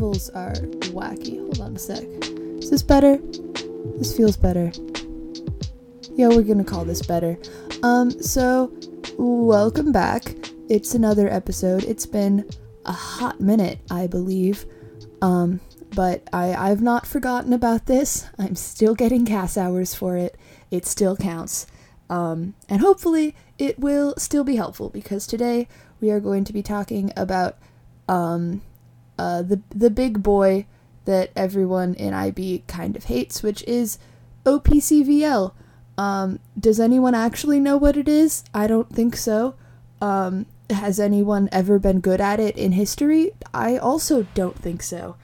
levels are wacky. Hold on a sec. Is this better? This feels better. Yeah, we're gonna call this better. Um, so welcome back. It's another episode. It's been a hot minute, I believe. Um, but I, I've not forgotten about this. I'm still getting CAS hours for it. It still counts. Um, and hopefully it will still be helpful because today we are going to be talking about um, uh, the the big boy that everyone in IB kind of hates, which is OPCVL. Um, does anyone actually know what it is? I don't think so. Um, has anyone ever been good at it in history? I also don't think so.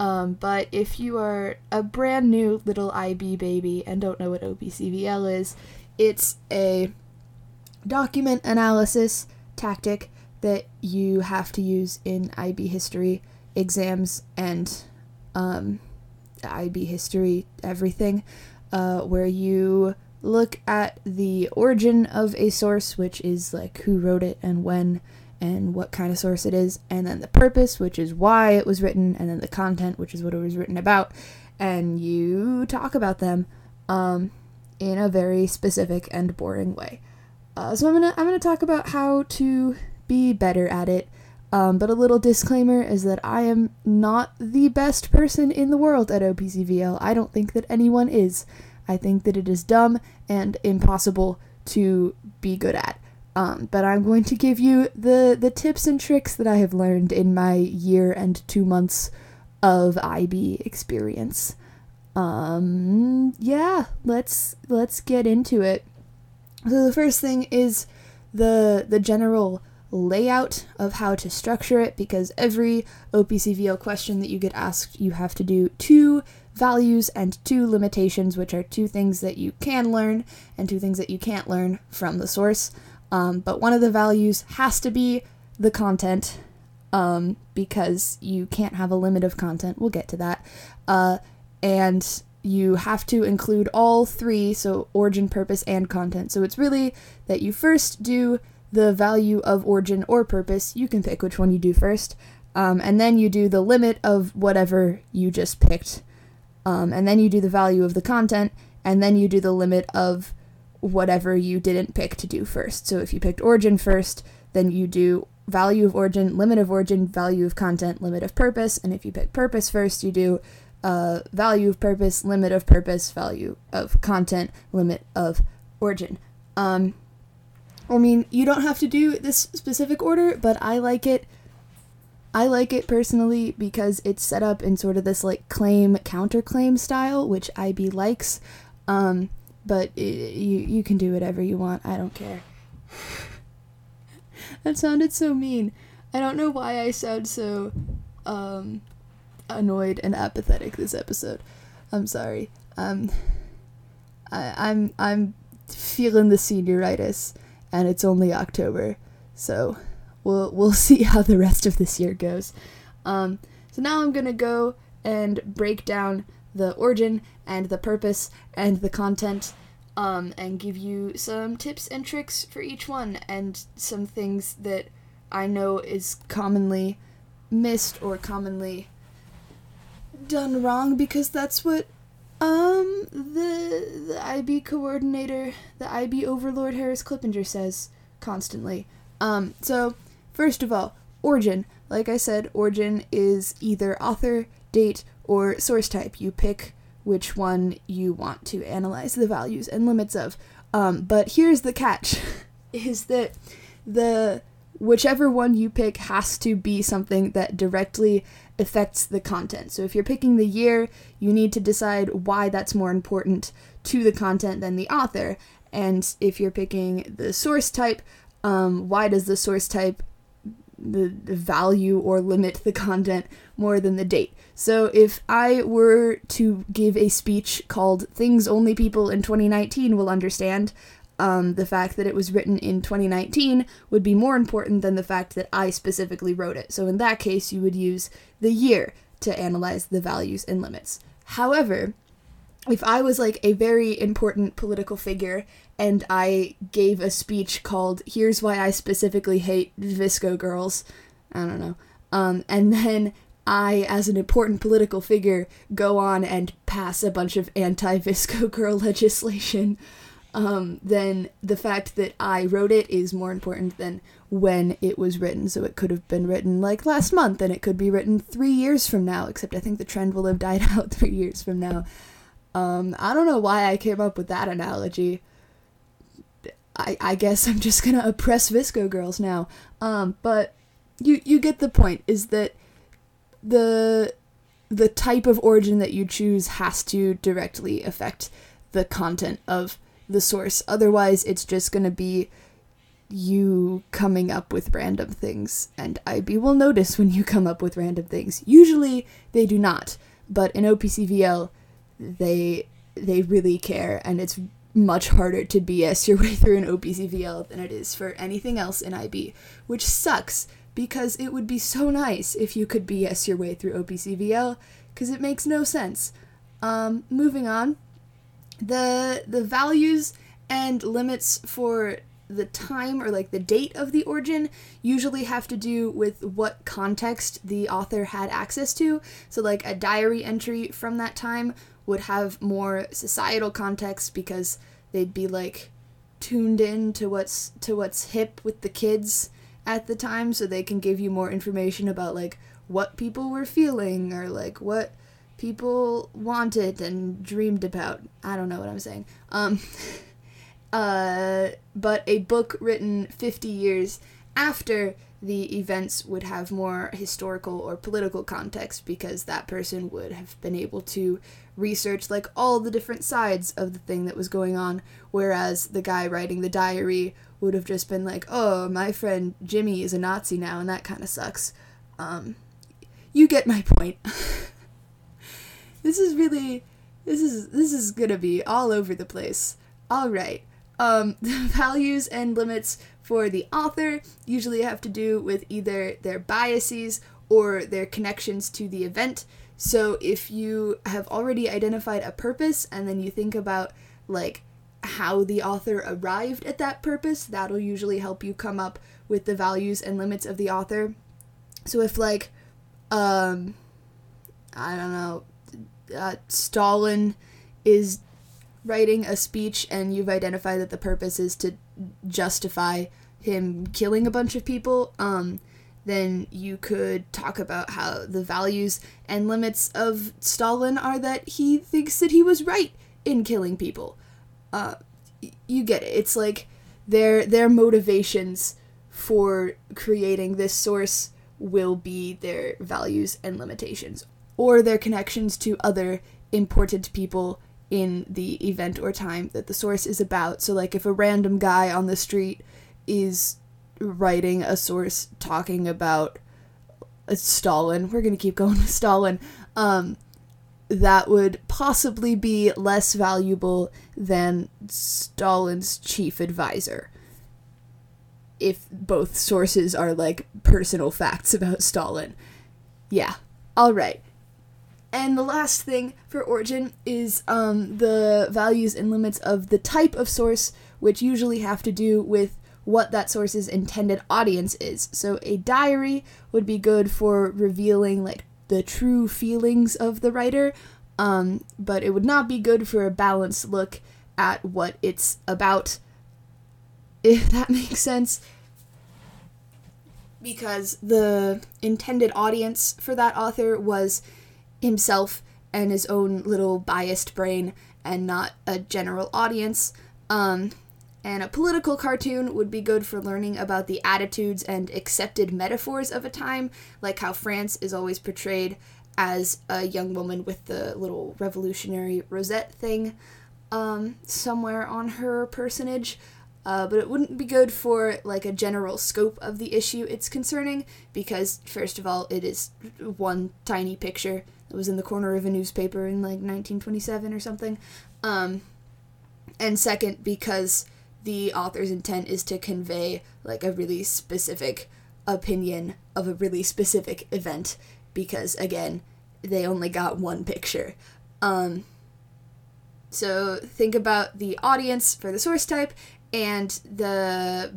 Um, but if you are a brand new little IB baby and don't know what OPCVL is, it's a document analysis tactic that you have to use in IB history exams and um, IB history everything, uh, where you look at the origin of a source, which is like who wrote it and when and what kind of source it is, and then the purpose, which is why it was written, and then the content, which is what it was written about, and you talk about them um, in a very specific and boring way. Uh, so I'm gonna I'm gonna talk about how to be better at it. Um, but a little disclaimer is that I am not the best person in the world at OPCVL. I don't think that anyone is. I think that it is dumb and impossible to be good at. Um, but I'm going to give you the, the tips and tricks that I have learned in my year and two months of IB experience. Um, yeah, let's let's get into it. So the first thing is the the general layout of how to structure it because every OPCVL question that you get asked, you have to do two values and two limitations, which are two things that you can learn and two things that you can't learn from the source. Um, but one of the values has to be the content um, because you can't have a limit of content. We'll get to that. Uh, and you have to include all three, so origin, purpose, and content. So it's really that you first do the value of origin or purpose. You can pick which one you do first. Um, and then you do the limit of whatever you just picked. Um, and then you do the value of the content, and then you do the limit of whatever you didn't pick to do first. So if you picked origin first, then you do value of origin, limit of origin, value of content, limit of purpose. And if you pick purpose first, you do uh, value of purpose, limit of purpose, value of content, limit of origin. Um, I mean, you don't have to do this specific order, but I like it. I like it personally because it's set up in sort of this like claim counterclaim style, which IB likes. Um, but it, you you can do whatever you want. I don't care. that sounded so mean. I don't know why I sound so um, annoyed and apathetic this episode. I'm sorry. Um, I, I'm I'm feeling the senioritis and it's only October, so we'll we'll see how the rest of this year goes. Um, so now I'm gonna go and break down the origin and the purpose and the content, um, and give you some tips and tricks for each one and some things that I know is commonly missed or commonly done wrong because that's what um, the the IB coordinator, the IB overlord Harris Clippinger says constantly. Um, so first of all, origin. Like I said, origin is either author, date, or source type. You pick which one you want to analyze the values and limits of. Um, but here's the catch: is that the whichever one you pick has to be something that directly affects the content. So if you're picking the year, you need to decide why that's more important to the content than the author. And if you're picking the source type, um, why does the source type the, the value or limit the content more than the date? So if I were to give a speech called Things Only People in 2019 Will Understand, um, the fact that it was written in 2019 would be more important than the fact that I specifically wrote it. So in that case, you would use the year to analyze the values and limits. However, if I was like a very important political figure and I gave a speech called Here's Why I Specifically Hate VSCO Girls, I don't know. Um, and then I, as an important political figure, go on and pass a bunch of anti-VSCO girl legislation, um, then the fact that I wrote it is more important than when it was written. So it could have been written like last month and it could be written three years from now, except I think the trend will have died out three years from now. Um, I don't know why I came up with that analogy. I, I guess I'm just gonna oppress VSCO girls now. Um, but you you get the point. Is that the the type of origin that you choose has to directly affect the content of the source. Otherwise, it's just gonna be you coming up with random things, and IB will notice when you come up with random things. Usually, they do not, but in OPCVL, they they really care, and it's much harder to BS your way through an OPCVL than it is for anything else in IB, which sucks because it would be so nice if you could BS your way through OPCVL because it makes no sense. Um, moving on, the the values and limits for the time or like the date of the origin usually have to do with what context the author had access to. So, like a diary entry from that time would have more societal context because they'd be like tuned in to what's to what's hip with the kids at the time so they can give you more information about like what people were feeling or like what people wanted and dreamed about. I don't know what I'm saying. Um uh but a book written 50 years after the events would have more historical or political context because that person would have been able to research like all the different sides of the thing that was going on whereas the guy writing the diary would have just been like oh my friend jimmy is a nazi now and that kind of sucks um, you get my point this is really this is this is gonna be all over the place all right um, the values and limits for the author usually have to do with either their biases or their connections to the event. So if you have already identified a purpose and then you think about like how the author arrived at that purpose, that'll usually help you come up with the values and limits of the author. So if like um I don't know uh, Stalin is writing a speech and you've identified that the purpose is to justify him killing a bunch of people, um, then you could talk about how the values and limits of Stalin are that he thinks that he was right in killing people. Uh, you get it. It's like their their motivations for creating this source will be their values and limitations or their connections to other important people in the event or time that the source is about. So, like, if a random guy on the street is writing a source talking about Stalin, we're gonna keep going with Stalin, um, that would possibly be less valuable than Stalin's chief advisor. If both sources are like personal facts about Stalin. Yeah, alright. And the last thing for origin is um, the values and limits of the type of source, which usually have to do with what that source's intended audience is. So a diary would be good for revealing like the true feelings of the writer, um, but it would not be good for a balanced look at what it's about. If that makes sense. Because the intended audience for that author was himself and his own little biased brain and not a general audience. Um, and a political cartoon would be good for learning about the attitudes and accepted metaphors of a time, like how France is always portrayed as a young woman with the little revolutionary rosette thing um, somewhere on her personage. Uh, but it wouldn't be good for like a general scope of the issue it's concerning because first of all it is one tiny picture it was in the corner of a newspaper in like 1927 or something. Um, and second, because the author's intent is to convey like a really specific opinion of a really specific event because again they only got one picture um, so think about the audience for the source type and the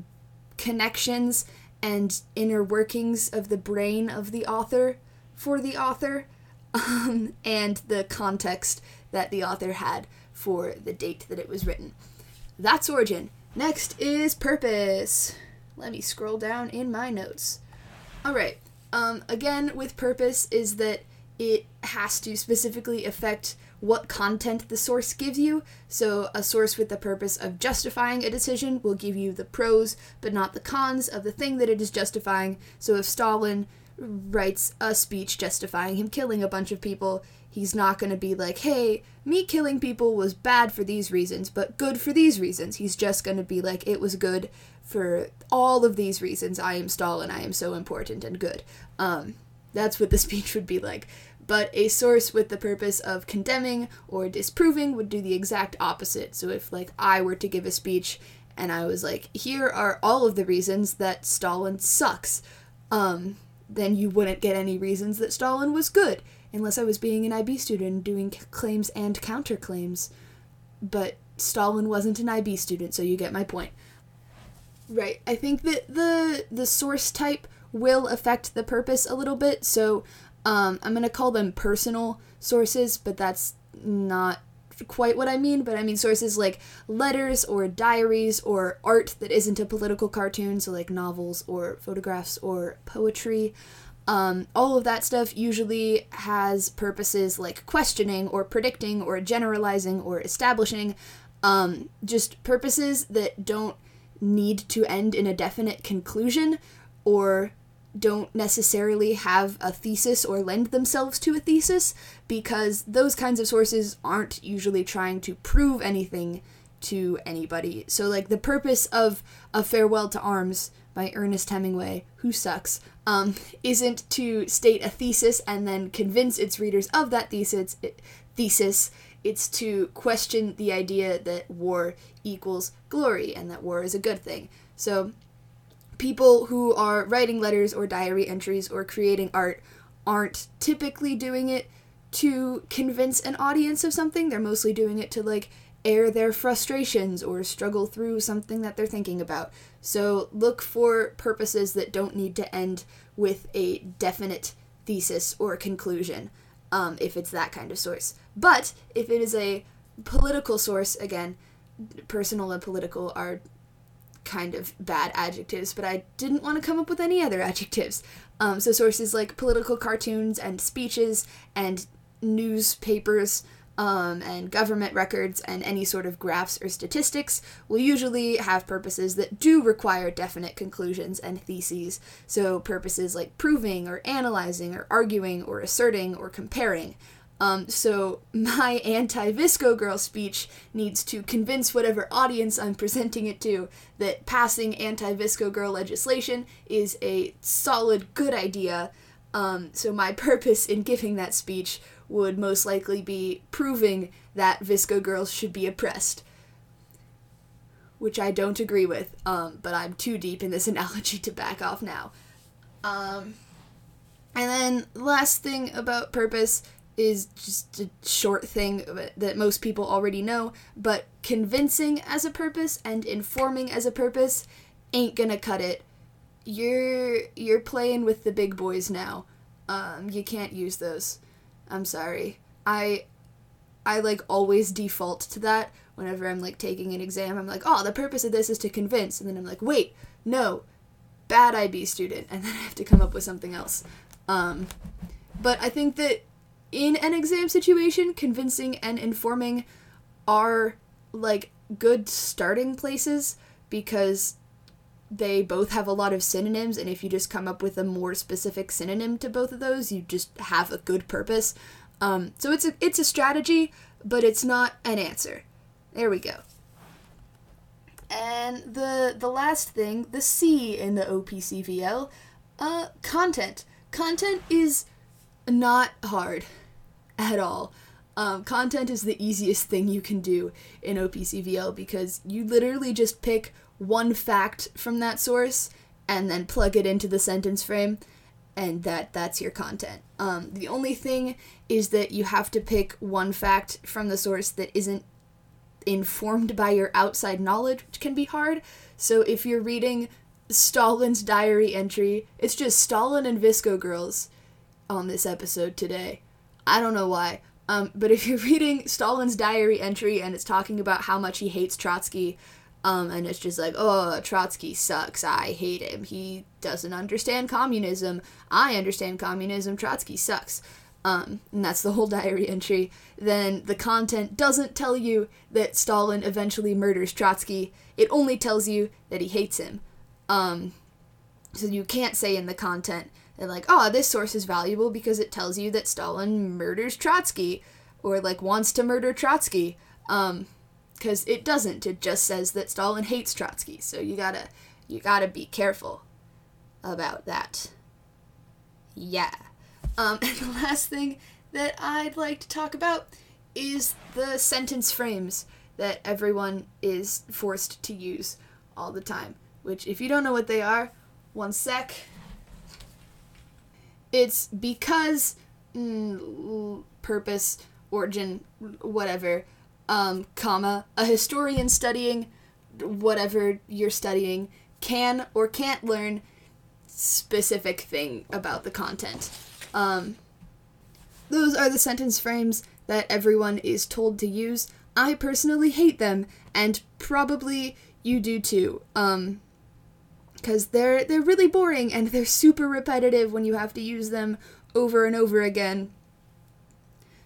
connections and inner workings of the brain of the author for the author, um, and the context that the author had for the date that it was written. That's origin. Next is purpose. Let me scroll down in my notes. All right. Um, again, with purpose is that it has to specifically affect what content the source gives you. So, a source with the purpose of justifying a decision will give you the pros but not the cons of the thing that it is justifying. So, if Stalin writes a speech justifying him killing a bunch of people, he's not going to be like, hey, me killing people was bad for these reasons, but good for these reasons. He's just going to be like, it was good for all of these reasons. I am Stalin. I am so important and good. Um, that's what the speech would be like but a source with the purpose of condemning or disproving would do the exact opposite. So if like I were to give a speech and I was like, here are all of the reasons that Stalin sucks, um, then you wouldn't get any reasons that Stalin was good, unless I was being an IB student doing claims and counterclaims. But Stalin wasn't an IB student, so you get my point. Right. I think that the the source type will affect the purpose a little bit. So um, I'm to call them personal sources, but that's not quite what I mean, but I mean sources like letters or diaries or art that isn't a political cartoon, so like novels or photographs or poetry. Um, all of that stuff usually has purposes like questioning or predicting or generalizing or establishing, um, just purposes that don't need to end in a definite conclusion or don't necessarily have a thesis or lend themselves to a thesis because those kinds of sources aren't usually trying to prove anything to anybody. So, like, the purpose of A Farewell to Arms by Ernest Hemingway, who sucks, um, isn't to state a thesis and then convince its readers of that thesis. It, thesis. It's to question the idea that war equals glory and that war is a good thing. So, people who are writing letters or diary entries or creating art aren't typically doing it to convince an audience of something. They're mostly doing it to like air their frustrations or struggle through something that they're thinking about. So look for purposes that don't need to end with a definite thesis or conclusion um, if it's that kind of source. But if it is a political source, again, personal and political are kind of bad adjectives, but I didn't want to come up with any other adjectives. Um, so sources like political cartoons and speeches and newspapers um, and government records and any sort of graphs or statistics will usually have purposes that do require definite conclusions and theses. So purposes like proving or analyzing or arguing or asserting or comparing. Um, so my anti-VSCO girl speech needs to convince whatever audience I'm presenting it to that passing anti-VSCO girl legislation is a solid good idea. Um, so my purpose in giving that speech would most likely be proving that VSCO girls should be oppressed. Which I don't agree with, um, but I'm too deep in this analogy to back off now. Um, and then last thing about purpose is just a short thing that most people already know, but convincing as a purpose and informing as a purpose ain't gonna cut it. You're you're playing with the big boys now. Um, you can't use those. I'm sorry. I I like always default to that whenever I'm like taking an exam. I'm like, oh, the purpose of this is to convince, and then I'm like, wait, no, bad IB student, and then I have to come up with something else. Um, but I think that in an exam situation, convincing and informing are like good starting places because they both have a lot of synonyms and if you just come up with a more specific synonym to both of those you just have a good purpose. Um, so it's a it's a strategy but it's not an answer. There we go. And the the last thing the c in the opcvl uh, content. Content is not hard at all. Um, content is the easiest thing you can do in OPCVL because you literally just pick one fact from that source and then plug it into the sentence frame, and that that's your content. Um, the only thing is that you have to pick one fact from the source that isn't informed by your outside knowledge, which can be hard. So if you're reading Stalin's diary entry. It's just Stalin and VSCO girls on this episode today. I don't know why. Um, but if you're reading Stalin's diary entry and it's talking about how much he hates Trotsky, um, and it's just like, oh, Trotsky sucks. I hate him. He doesn't understand communism. I understand communism. Trotsky sucks. Um, and that's the whole diary entry. Then the content doesn't tell you that Stalin eventually murders Trotsky. It only tells you that he hates him. Um, so you can't say in the content that like, oh, this source is valuable because it tells you that Stalin murders Trotsky or like wants to murder Trotsky. Um, because it doesn't. It just says that Stalin hates Trotsky. So you gotta you gotta be careful about that. Yeah. Um, and the last thing that I'd like to talk about is the sentence frames that everyone is forced to use all the time. Which, if you don't know what they are, one sec. It's because, mm, purpose, origin, whatever um, comma, a historian studying whatever you're studying can or can't learn specific thing about the content. Um, those are the sentence frames that everyone is told to use. I personally hate them, and probably you do too. Um, because they're they're really boring and they're super repetitive when you have to use them over and over again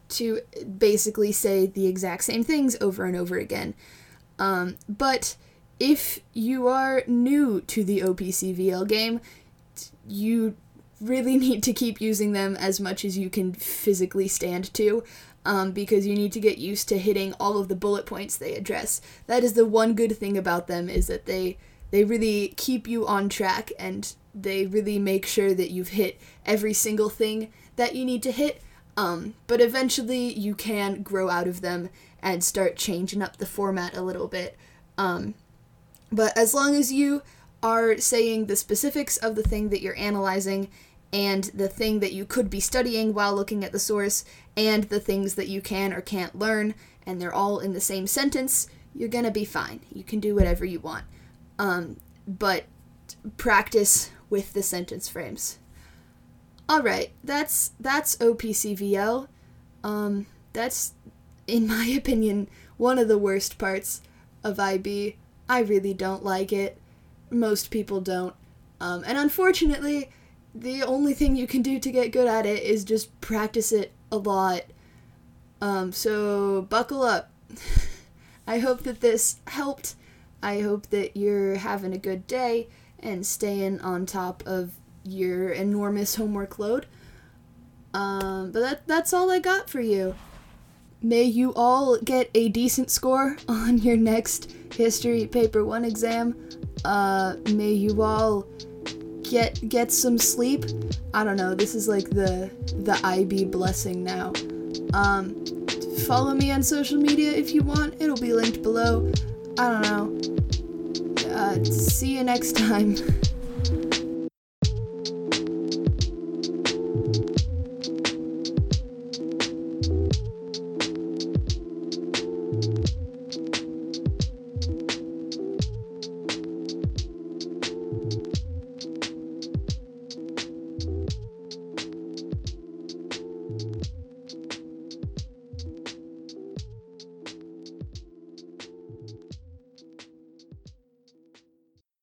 to basically say the exact same things over and over again. Um, but if you are new to the OPCVL game, you really need to keep using them as much as you can physically stand to. Um, because you need to get used to hitting all of the bullet points they address. That is the one good thing about them is that they they really keep you on track and they really make sure that you've hit every single thing that you need to hit um, but eventually you can grow out of them and start changing up the format a little bit. Um, but as long as you are saying the specifics of the thing that you're analyzing and the thing that you could be studying while looking at the source and the things that you can or can't learn, and they're all in the same sentence, you're gonna be fine. You can do whatever you want. Um, but practice with the sentence frames. All right, that's that's OPCVL. Um, that's, in my opinion, one of the worst parts of IB. I really don't like it. Most people don't. Um, and unfortunately, the only thing you can do to get good at it is just practice it a lot. Um, so buckle up. I hope that this helped. I hope that you're having a good day and staying on top of your enormous homework load. Um, but that that's all I got for you. May you all get a decent score on your next history paper 1 exam. Uh, may you all get get some sleep. I don't know. This is like the the IB blessing now. Um, follow me on social media if you want. It'll be linked below. I don't know. Uh, see you next time.